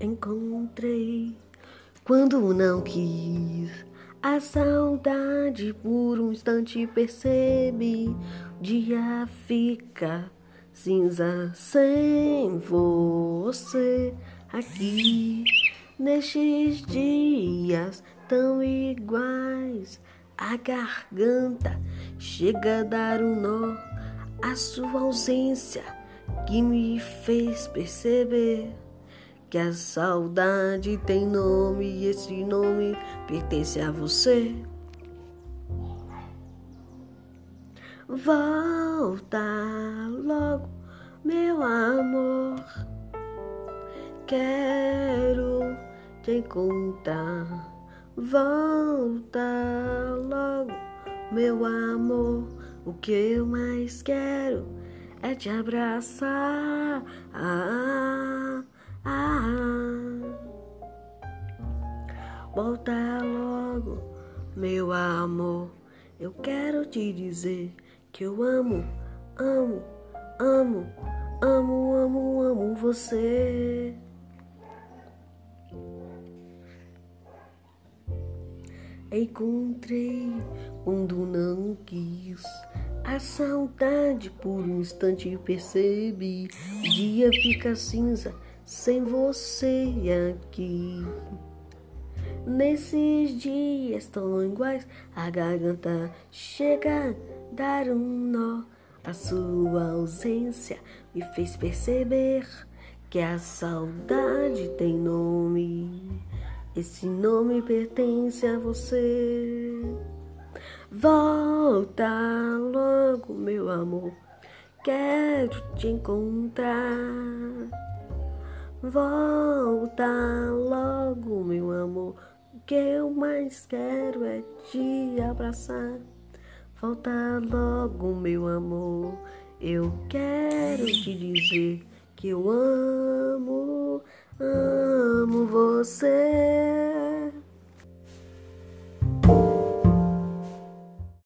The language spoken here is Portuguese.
encontrei quando não quis. A saudade por um instante percebi. O dia fica cinza sem você aqui. Nestes dias tão iguais, a garganta chega a dar um nó. A sua ausência que me fez perceber que a saudade tem nome e esse nome pertence a você. Volta logo, meu amor. Quero te encontrar. Volta logo, meu amor. O que eu mais quero é te abraçar. Ah, Volta logo, meu amor. Eu quero te dizer que eu amo, amo, amo, amo, amo, amo você. Encontrei quando não quis a saudade por um instante percebi. O dia fica cinza sem você aqui. Nesses dias tão iguais, a garganta chega a dar um nó. A sua ausência me fez perceber que a saudade tem nome. Esse nome pertence a você. Volta logo, meu amor. Quero te encontrar. Volta logo, meu amor. Que eu mais quero é te abraçar. Volta logo, meu amor. Eu quero te dizer que eu amo, amo você.